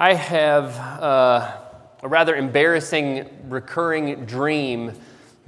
I have uh, a rather embarrassing recurring dream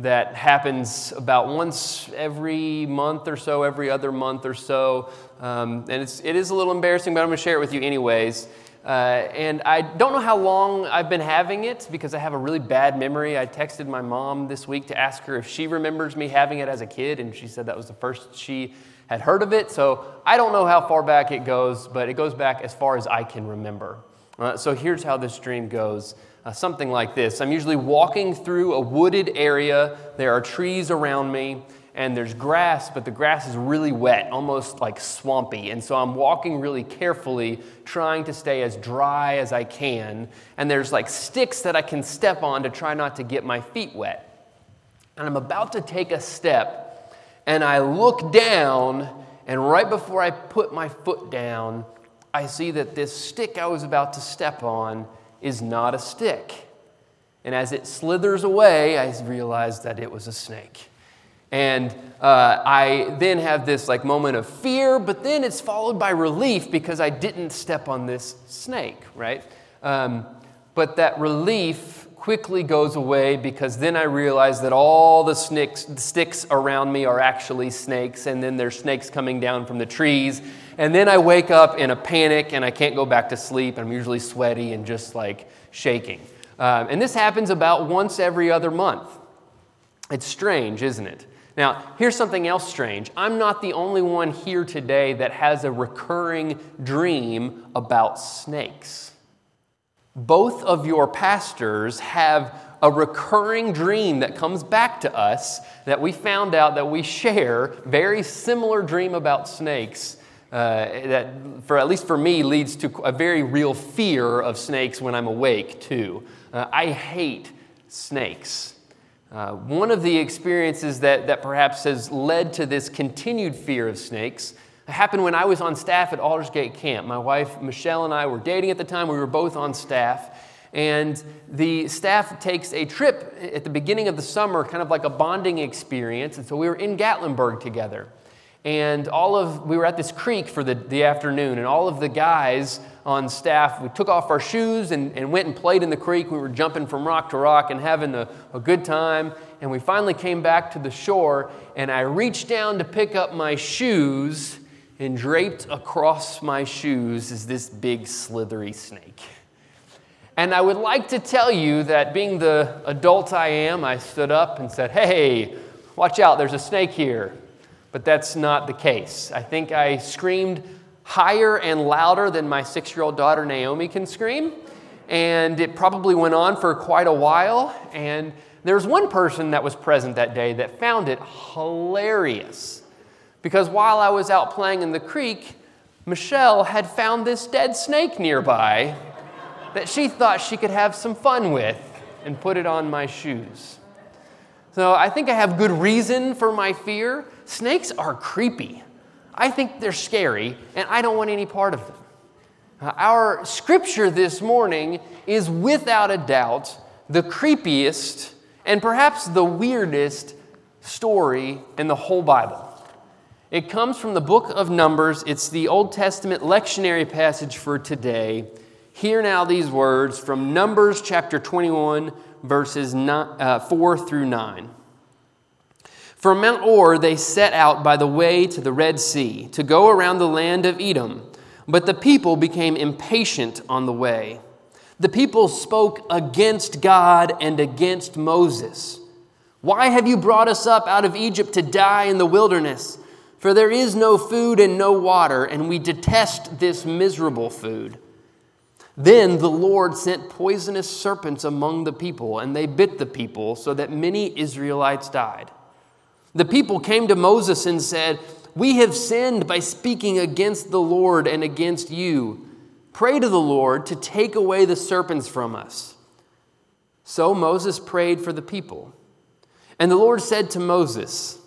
that happens about once every month or so, every other month or so. Um, and it's, it is a little embarrassing, but I'm going to share it with you anyways. Uh, and I don't know how long I've been having it because I have a really bad memory. I texted my mom this week to ask her if she remembers me having it as a kid, and she said that was the first she had heard of it. So I don't know how far back it goes, but it goes back as far as I can remember. Uh, so here's how this dream goes uh, something like this I'm usually walking through a wooded area, there are trees around me. And there's grass, but the grass is really wet, almost like swampy. And so I'm walking really carefully, trying to stay as dry as I can. And there's like sticks that I can step on to try not to get my feet wet. And I'm about to take a step, and I look down, and right before I put my foot down, I see that this stick I was about to step on is not a stick. And as it slithers away, I realize that it was a snake. And uh, I then have this like moment of fear, but then it's followed by relief because I didn't step on this snake, right? Um, but that relief quickly goes away because then I realize that all the sticks around me are actually snakes, and then there's snakes coming down from the trees. And then I wake up in a panic and I can't go back to sleep. I'm usually sweaty and just like shaking. Um, and this happens about once every other month. It's strange, isn't it? Now, here's something else strange. I'm not the only one here today that has a recurring dream about snakes both of your pastors have a recurring dream that comes back to us that we found out that we share very similar dream about snakes uh, that for at least for me leads to a very real fear of snakes when i'm awake too uh, i hate snakes uh, one of the experiences that, that perhaps has led to this continued fear of snakes happened when I was on staff at Aldersgate Camp. My wife, Michelle, and I were dating at the time. We were both on staff. And the staff takes a trip at the beginning of the summer, kind of like a bonding experience. And so we were in Gatlinburg together. And all of, we were at this creek for the, the afternoon, and all of the guys on staff, we took off our shoes and, and went and played in the creek. We were jumping from rock to rock and having a, a good time. And we finally came back to the shore, and I reached down to pick up my shoes and draped across my shoes is this big slithery snake. And I would like to tell you that being the adult I am, I stood up and said, Hey, watch out, there's a snake here. But that's not the case. I think I screamed higher and louder than my six year old daughter Naomi can scream. And it probably went on for quite a while. And there was one person that was present that day that found it hilarious. Because while I was out playing in the creek, Michelle had found this dead snake nearby that she thought she could have some fun with and put it on my shoes. So I think I have good reason for my fear. Snakes are creepy. I think they're scary, and I don't want any part of them. Our scripture this morning is without a doubt the creepiest and perhaps the weirdest story in the whole Bible. It comes from the book of Numbers. It's the Old Testament lectionary passage for today. Hear now these words from Numbers chapter 21, verses uh, 4 through 9. From Mount Hor, they set out by the way to the Red Sea to go around the land of Edom. But the people became impatient on the way. The people spoke against God and against Moses. Why have you brought us up out of Egypt to die in the wilderness? For there is no food and no water, and we detest this miserable food. Then the Lord sent poisonous serpents among the people, and they bit the people, so that many Israelites died. The people came to Moses and said, We have sinned by speaking against the Lord and against you. Pray to the Lord to take away the serpents from us. So Moses prayed for the people. And the Lord said to Moses,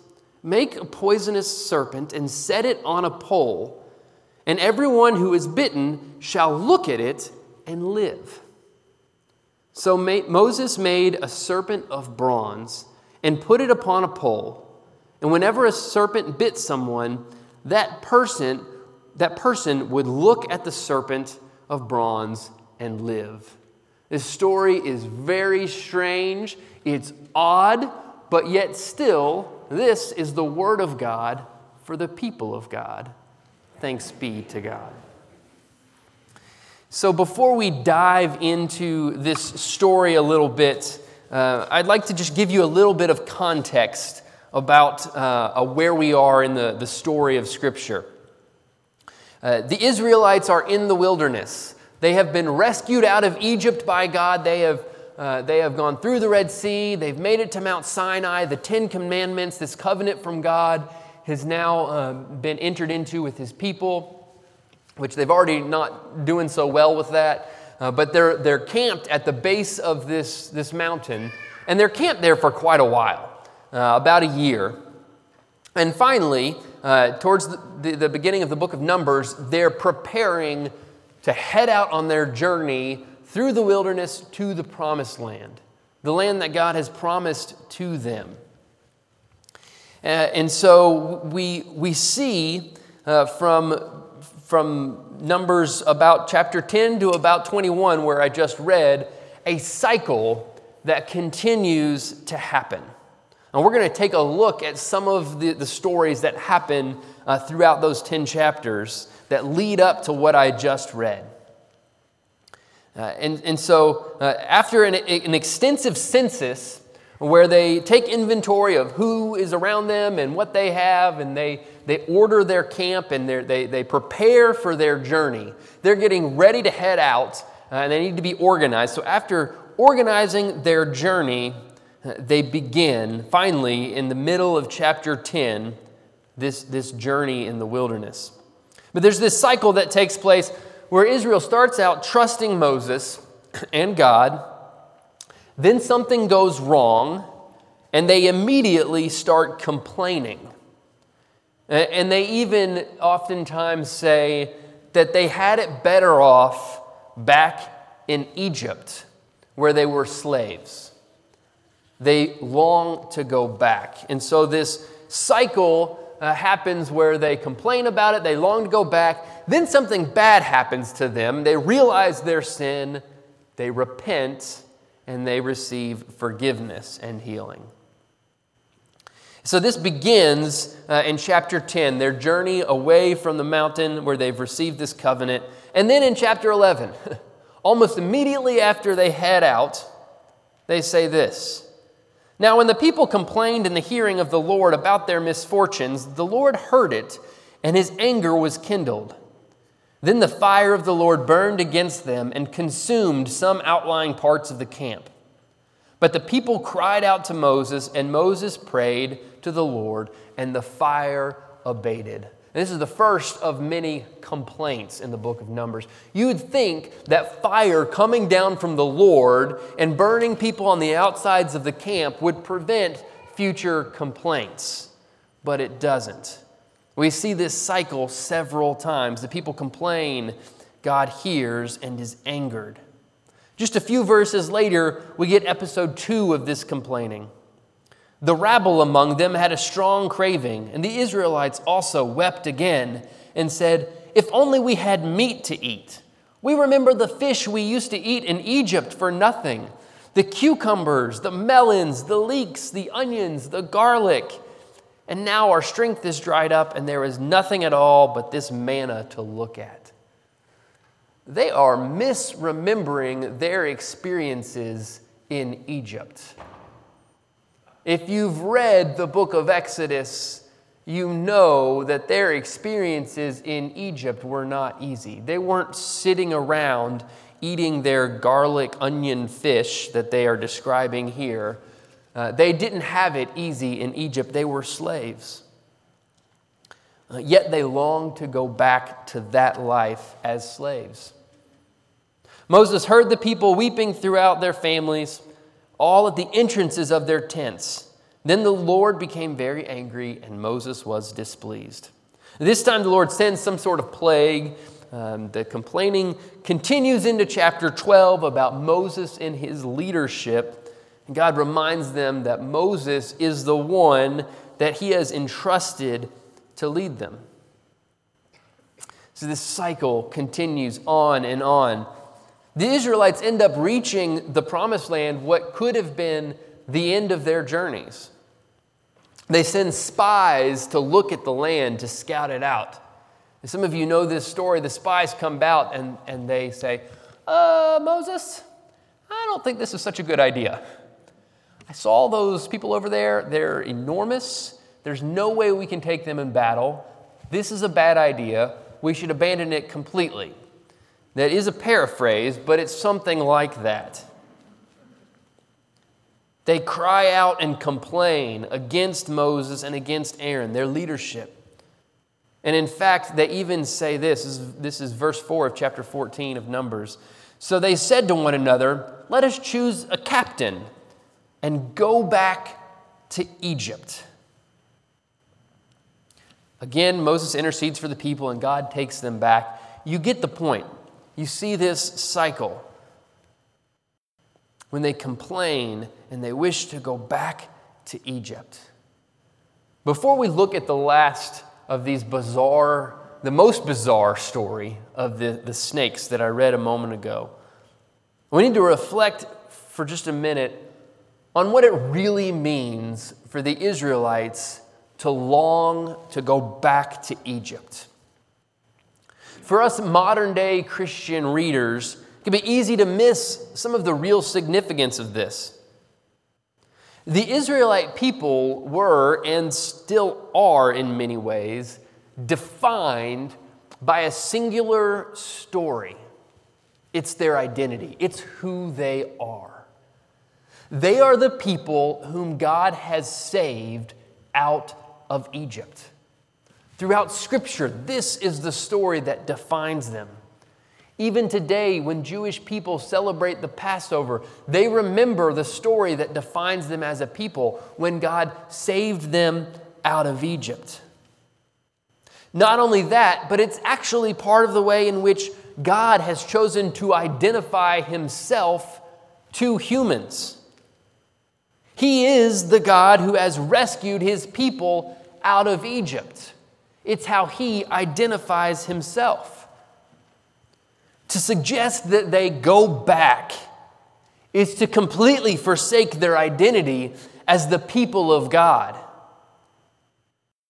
Make a poisonous serpent and set it on a pole, and everyone who is bitten shall look at it and live. So Moses made a serpent of bronze and put it upon a pole. And whenever a serpent bit someone, that person, that person would look at the serpent of bronze and live. This story is very strange, it's odd, but yet still, this is the Word of God for the people of God. Thanks be to God. So, before we dive into this story a little bit, uh, I'd like to just give you a little bit of context about uh, where we are in the, the story of Scripture. Uh, the Israelites are in the wilderness. They have been rescued out of Egypt by God. They have, uh, they have gone through the Red Sea. They've made it to Mount Sinai. The Ten Commandments, this covenant from God, has now uh, been entered into with his people, which they've already not doing so well with that. Uh, but they're, they're camped at the base of this, this mountain, and they're camped there for quite a while, uh, about a year. And finally, uh, towards the, the, the beginning of the book of Numbers, they're preparing to head out on their journey through the wilderness to the promised land, the land that God has promised to them. Uh, and so we, we see uh, from, from Numbers about chapter 10 to about 21, where I just read, a cycle that continues to happen. And we're going to take a look at some of the, the stories that happen uh, throughout those 10 chapters that lead up to what I just read. Uh, and, and so, uh, after an, an extensive census, where they take inventory of who is around them and what they have, and they, they order their camp and they, they prepare for their journey. They're getting ready to head out, uh, and they need to be organized. So, after organizing their journey, they begin, finally, in the middle of chapter 10, this, this journey in the wilderness. But there's this cycle that takes place where Israel starts out trusting Moses and God then something goes wrong, and they immediately start complaining. And they even oftentimes say that they had it better off back in Egypt, where they were slaves. They long to go back. And so this cycle uh, happens where they complain about it, they long to go back. Then something bad happens to them. They realize their sin, they repent, and they receive forgiveness and healing. So, this begins uh, in chapter 10, their journey away from the mountain where they've received this covenant. And then in chapter 11, almost immediately after they head out, they say this Now, when the people complained in the hearing of the Lord about their misfortunes, the Lord heard it, and his anger was kindled. Then the fire of the Lord burned against them and consumed some outlying parts of the camp. But the people cried out to Moses, and Moses prayed to the Lord, and the fire abated. This is the first of many complaints in the book of Numbers. You would think that fire coming down from the Lord and burning people on the outsides of the camp would prevent future complaints, but it doesn't. We see this cycle several times. The people complain, God hears and is angered. Just a few verses later, we get episode two of this complaining. The rabble among them had a strong craving, and the Israelites also wept again and said, If only we had meat to eat. We remember the fish we used to eat in Egypt for nothing the cucumbers, the melons, the leeks, the onions, the garlic and now our strength is dried up, and there is nothing at all but this manna to look at. They are misremembering their experiences in Egypt. If you've read the book of Exodus, you know that their experiences in Egypt were not easy. They weren't sitting around eating their garlic onion fish that they are describing here uh, they didn't have it easy in Egypt, they were slaves. Uh, yet they longed to go back to that life as slaves. Moses heard the people weeping throughout their families, all at the entrances of their tents. Then the Lord became very angry, and Moses was displeased. This time the Lord sends some sort of plague. Um, the complaining continues into chapter 12 about Moses and his leadership. And God reminds them that Moses is the one that he has entrusted to lead them. So this cycle continues on and on. The Israelites end up reaching the promised land, what could have been the end of their journeys. They send spies to look at the land, to scout it out. And some of you know this story. The spies come out and, and they say, uh, Moses, I don't think this is such a good idea. I saw those people over there. They're enormous. There's no way we can take them in battle. This is a bad idea. We should abandon it completely. That is a paraphrase, but it's something like that. They cry out and complain against Moses and against Aaron, their leadership. And in fact, they even say this, this is, is verse 4 of chapter 14 of Numbers. So they said to one another, Let us choose a captain and go back to Egypt. Again, Moses intercedes for the people and God takes them back. You get the point. You see this cycle. When they complain and they wish to go back to Egypt. Before we look at the last of these bizarre, the most bizarre story of the, the snakes that I read a moment ago, we need to reflect for just a minute on what it really means for the Israelites to long to go back to Egypt. For us modern day Christian readers, it can be easy to miss some of the real significance of this. The Israelite people were and still are, in many ways, defined by a singular story. It's their identity, it's who they are. They are the people whom God has saved out of Egypt. Throughout Scripture, this is the story that defines them. Even today, when Jewish people celebrate the Passover, they remember the story that defines them as a people when God saved them out of Egypt. Not only that, but it's actually part of the way in which God has chosen to identify himself to humans. He is the God who has rescued his people out of Egypt. It's how he identifies himself. To suggest that they go back is to completely forsake their identity as the people of God.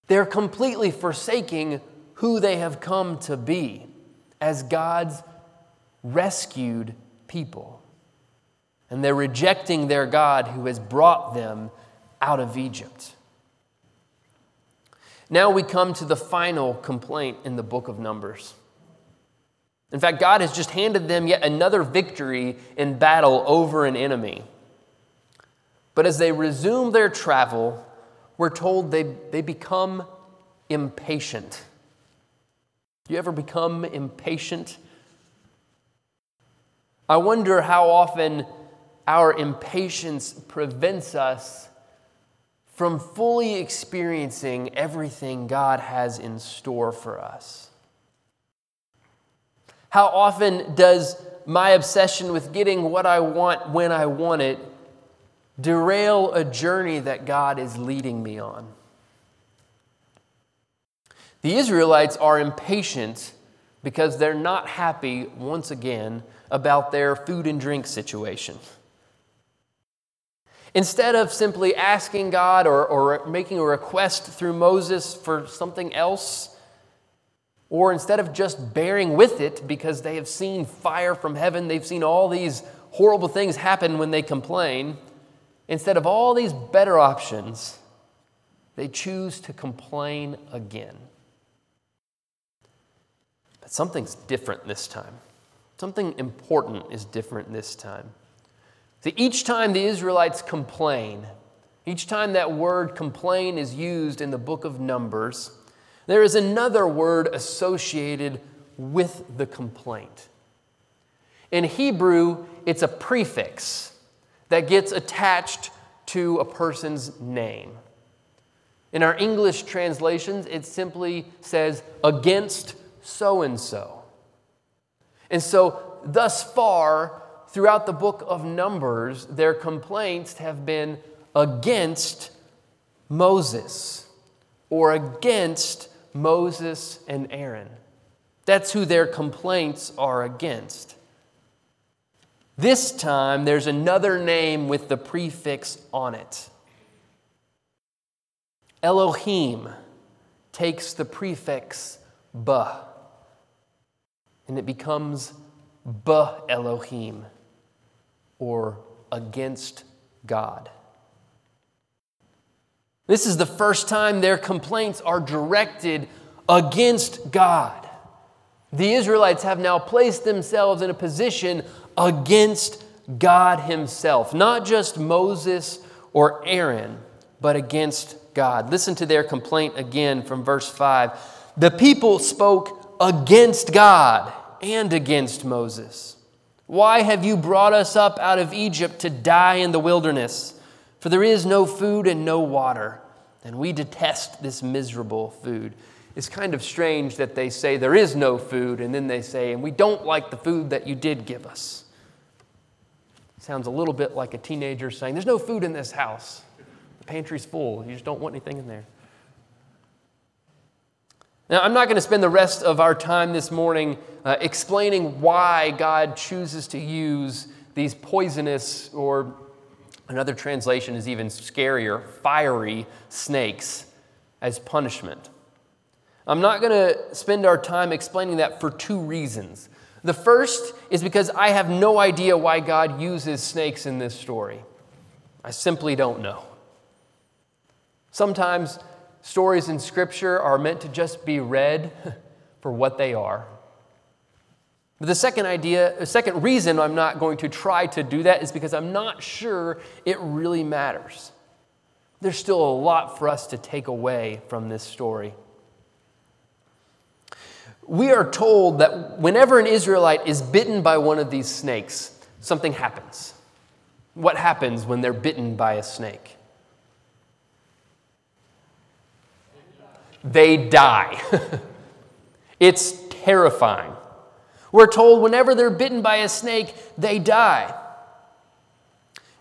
They're completely forsaking who they have come to be as God's rescued people. And they're rejecting their God who has brought them out of Egypt. Now we come to the final complaint in the book of Numbers. In fact, God has just handed them yet another victory in battle over an enemy. But as they resume their travel, we're told they, they become impatient. You ever become impatient? I wonder how often our impatience prevents us from fully experiencing everything God has in store for us. How often does my obsession with getting what I want when I want it derail a journey that God is leading me on? The Israelites are impatient because they're not happy, once again, about their food and drink situation. Instead of simply asking God or, or making a request through Moses for something else, or instead of just bearing with it because they have seen fire from heaven, they've seen all these horrible things happen when they complain, instead of all these better options, they choose to complain again. But something's different this time. Something important is different this time. See, each time the Israelites complain, each time that word complain is used in the book of Numbers, there is another word associated with the complaint. In Hebrew, it's a prefix that gets attached to a person's name. In our English translations, it simply says, against so and so. And so, thus far, throughout the book of Numbers, their complaints have been against Moses or against Moses and Aaron. That's who their complaints are against. This time, there's another name with the prefix on it. Elohim takes the prefix ba, and it becomes ba Elohim, or against God. This is the first time their complaints are directed against God. The Israelites have now placed themselves in a position against God Himself, not just Moses or Aaron, but against God. Listen to their complaint again from verse 5. The people spoke against God and against Moses. Why have you brought us up out of Egypt to die in the wilderness? For there is no food and no water, and we detest this miserable food. It's kind of strange that they say there is no food, and then they say, and we don't like the food that you did give us. Sounds a little bit like a teenager saying, There's no food in this house The pantry's full. You just don't want anything in there. Now, I'm not going to spend the rest of our time this morning uh, explaining why God chooses to use these poisonous, or another translation is even scarier, fiery snakes as punishment. I'm not going to spend our time explaining that for two reasons. The first is because I have no idea why God uses snakes in this story. I simply don't know. Sometimes stories in Scripture are meant to just be read for what they are. But the second idea, the second reason I'm not going to try to do that is because I'm not sure it really matters. There's still a lot for us to take away from this story. We are told that whenever an Israelite is bitten by one of these snakes, something happens. What happens when they're bitten by a snake? They die. it's terrifying. We're told whenever they're bitten by a snake, they die.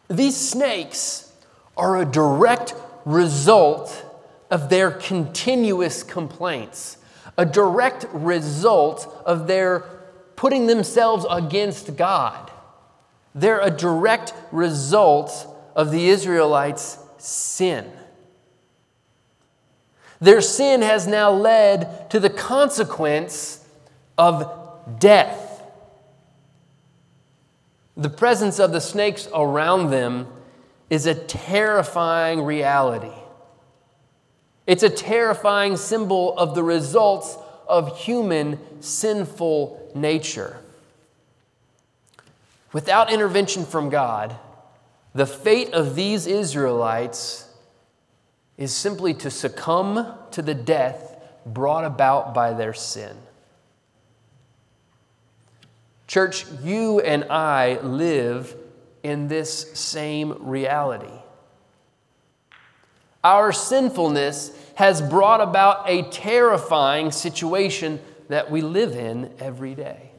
These snakes are a direct result of their continuous complaints, a direct result of their putting themselves against God. They're a direct result of the Israelites' sin. Their sin has now led to the consequence of death. The presence of the snakes around them is a terrifying reality. It's a terrifying symbol of the results of human sinful nature. Without intervention from God, the fate of these Israelites is simply to succumb to the death brought about by their sin. Church, you and I live in this same reality. Our sinfulness has brought about a terrifying situation that we live in every day.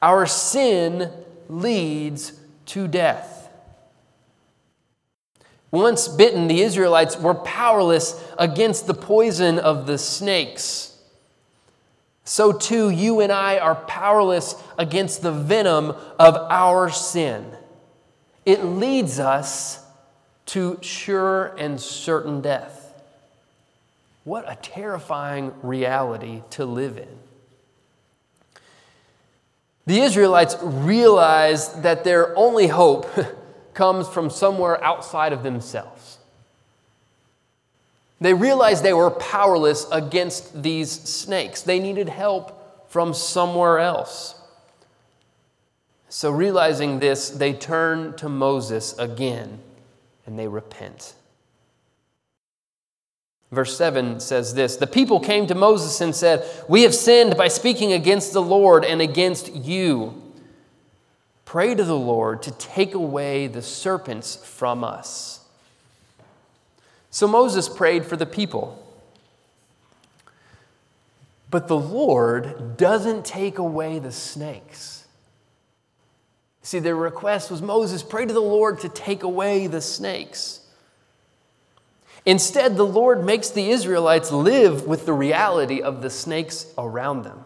Our sin leads to death. Once bitten, the Israelites were powerless against the poison of the snakes. So too, you and I are powerless against the venom of our sin. It leads us to sure and certain death. What a terrifying reality to live in. The Israelites realized that their only hope comes from somewhere outside of themselves. They realized they were powerless against these snakes. They needed help from somewhere else. So, realizing this, they turn to Moses again and they repent. Verse 7 says this The people came to Moses and said, We have sinned by speaking against the Lord and against you. Pray to the Lord to take away the serpents from us. So Moses prayed for the people. But the Lord doesn't take away the snakes. See, their request was Moses, pray to the Lord to take away the snakes. Instead, the Lord makes the Israelites live with the reality of the snakes around them.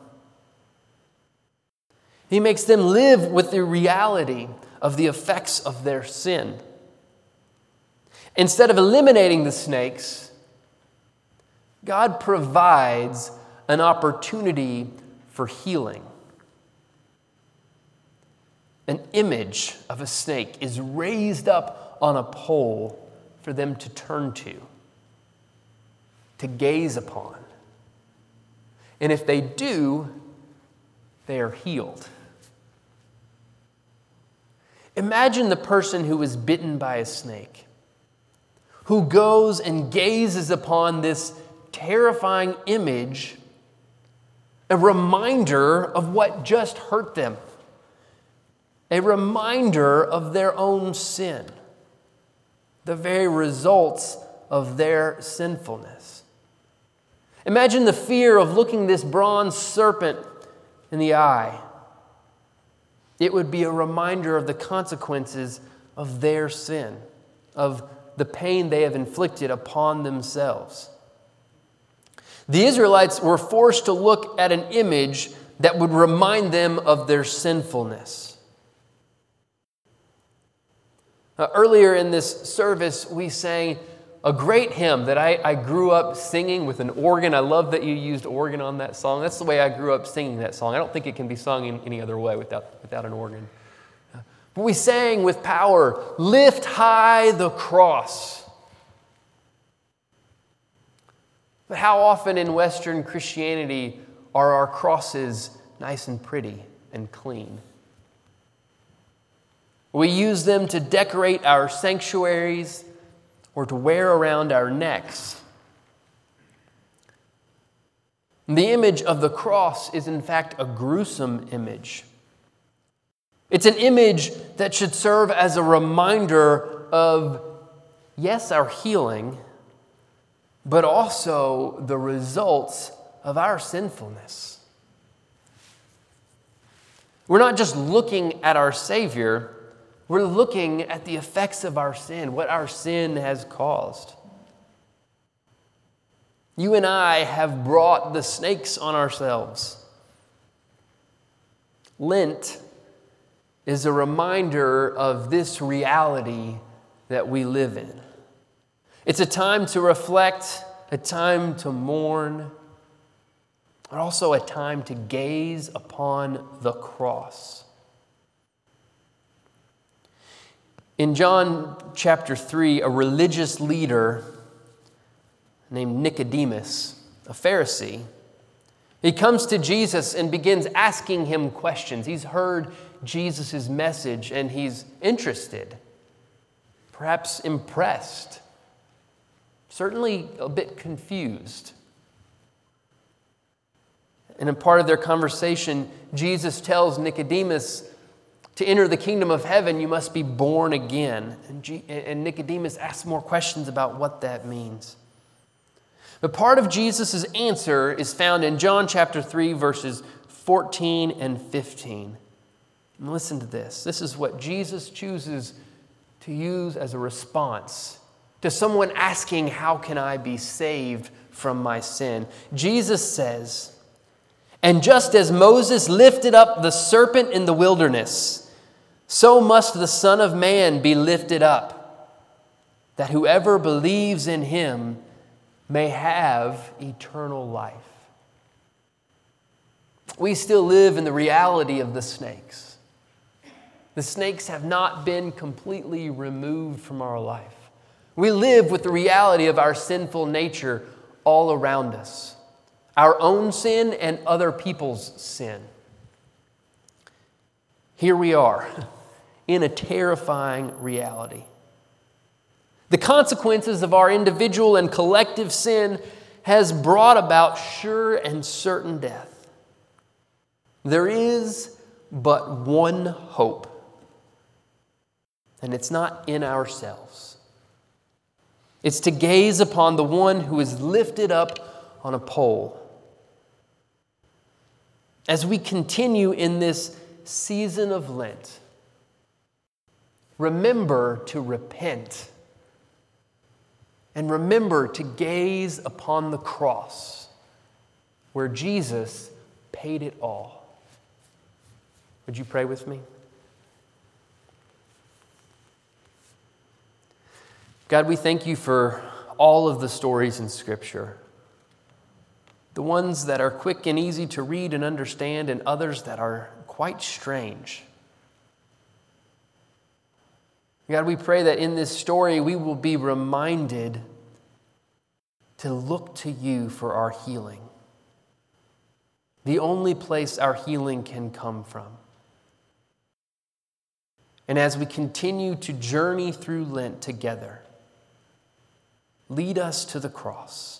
He makes them live with the reality of the effects of their sin. Instead of eliminating the snakes, God provides an opportunity for healing. An image of a snake is raised up on a pole for them to turn to, to gaze upon. And if they do, they are healed. Imagine the person who was bitten by a snake, who goes and gazes upon this terrifying image, a reminder of what just hurt them, a reminder of their own sin, the very results of their sinfulness. Imagine the fear of looking this bronze serpent in the eye. It would be a reminder of the consequences of their sin, of the pain they have inflicted upon themselves. The Israelites were forced to look at an image that would remind them of their sinfulness. Uh, earlier in this service, we sang a great hymn that I, I grew up singing with an organ. I love that you used organ on that song. That's the way I grew up singing that song. I don't think it can be sung in any other way without, without an organ. But we sang with power, Lift high the cross. But how often in Western Christianity are our crosses nice and pretty and clean? We use them to decorate our sanctuaries or to wear around our necks. The image of the cross is, in fact, a gruesome image. It's an image that should serve as a reminder of, yes, our healing but also the results of our sinfulness. We're not just looking at our Savior, we're looking at the effects of our sin, what our sin has caused. You and I have brought the snakes on ourselves. Lent is a reminder of this reality that we live in. It's a time to reflect, a time to mourn, but also a time to gaze upon the cross. In John chapter 3, a religious leader named Nicodemus, a Pharisee, he comes to Jesus and begins asking him questions. He's heard Jesus' message and he's interested, perhaps impressed certainly a bit confused. And in part of their conversation, Jesus tells Nicodemus, to enter the kingdom of heaven, you must be born again. And, Nicodemus asks more questions about what that means. But part of Jesus' answer is found in John chapter 3, verses 14 and 15. And listen to this. This is what Jesus chooses to use as a response to someone asking, How can I be saved from my sin? Jesus says, And just as Moses lifted up the serpent in the wilderness, so must the Son of Man be lifted up, that whoever believes in him may have eternal life. We still live in the reality of the snakes. The snakes have not been completely removed from our life. We live with the reality of our sinful nature all around us, our own sin and other people's sin. Here we are in a terrifying reality. The consequences of our individual and collective sin has brought about sure and certain death. There is but one hope, and it's not in ourselves. It's to gaze upon the one who is lifted up on a pole. As we continue in this season of Lent, remember to repent and remember to gaze upon the cross where Jesus paid it all. Would you pray with me? God, we thank you for all of the stories in Scripture. The ones that are quick and easy to read and understand, and others that are quite strange. God, we pray that in this story we will be reminded to look to you for our healing, the only place our healing can come from. And as we continue to journey through Lent together, lead us to the cross.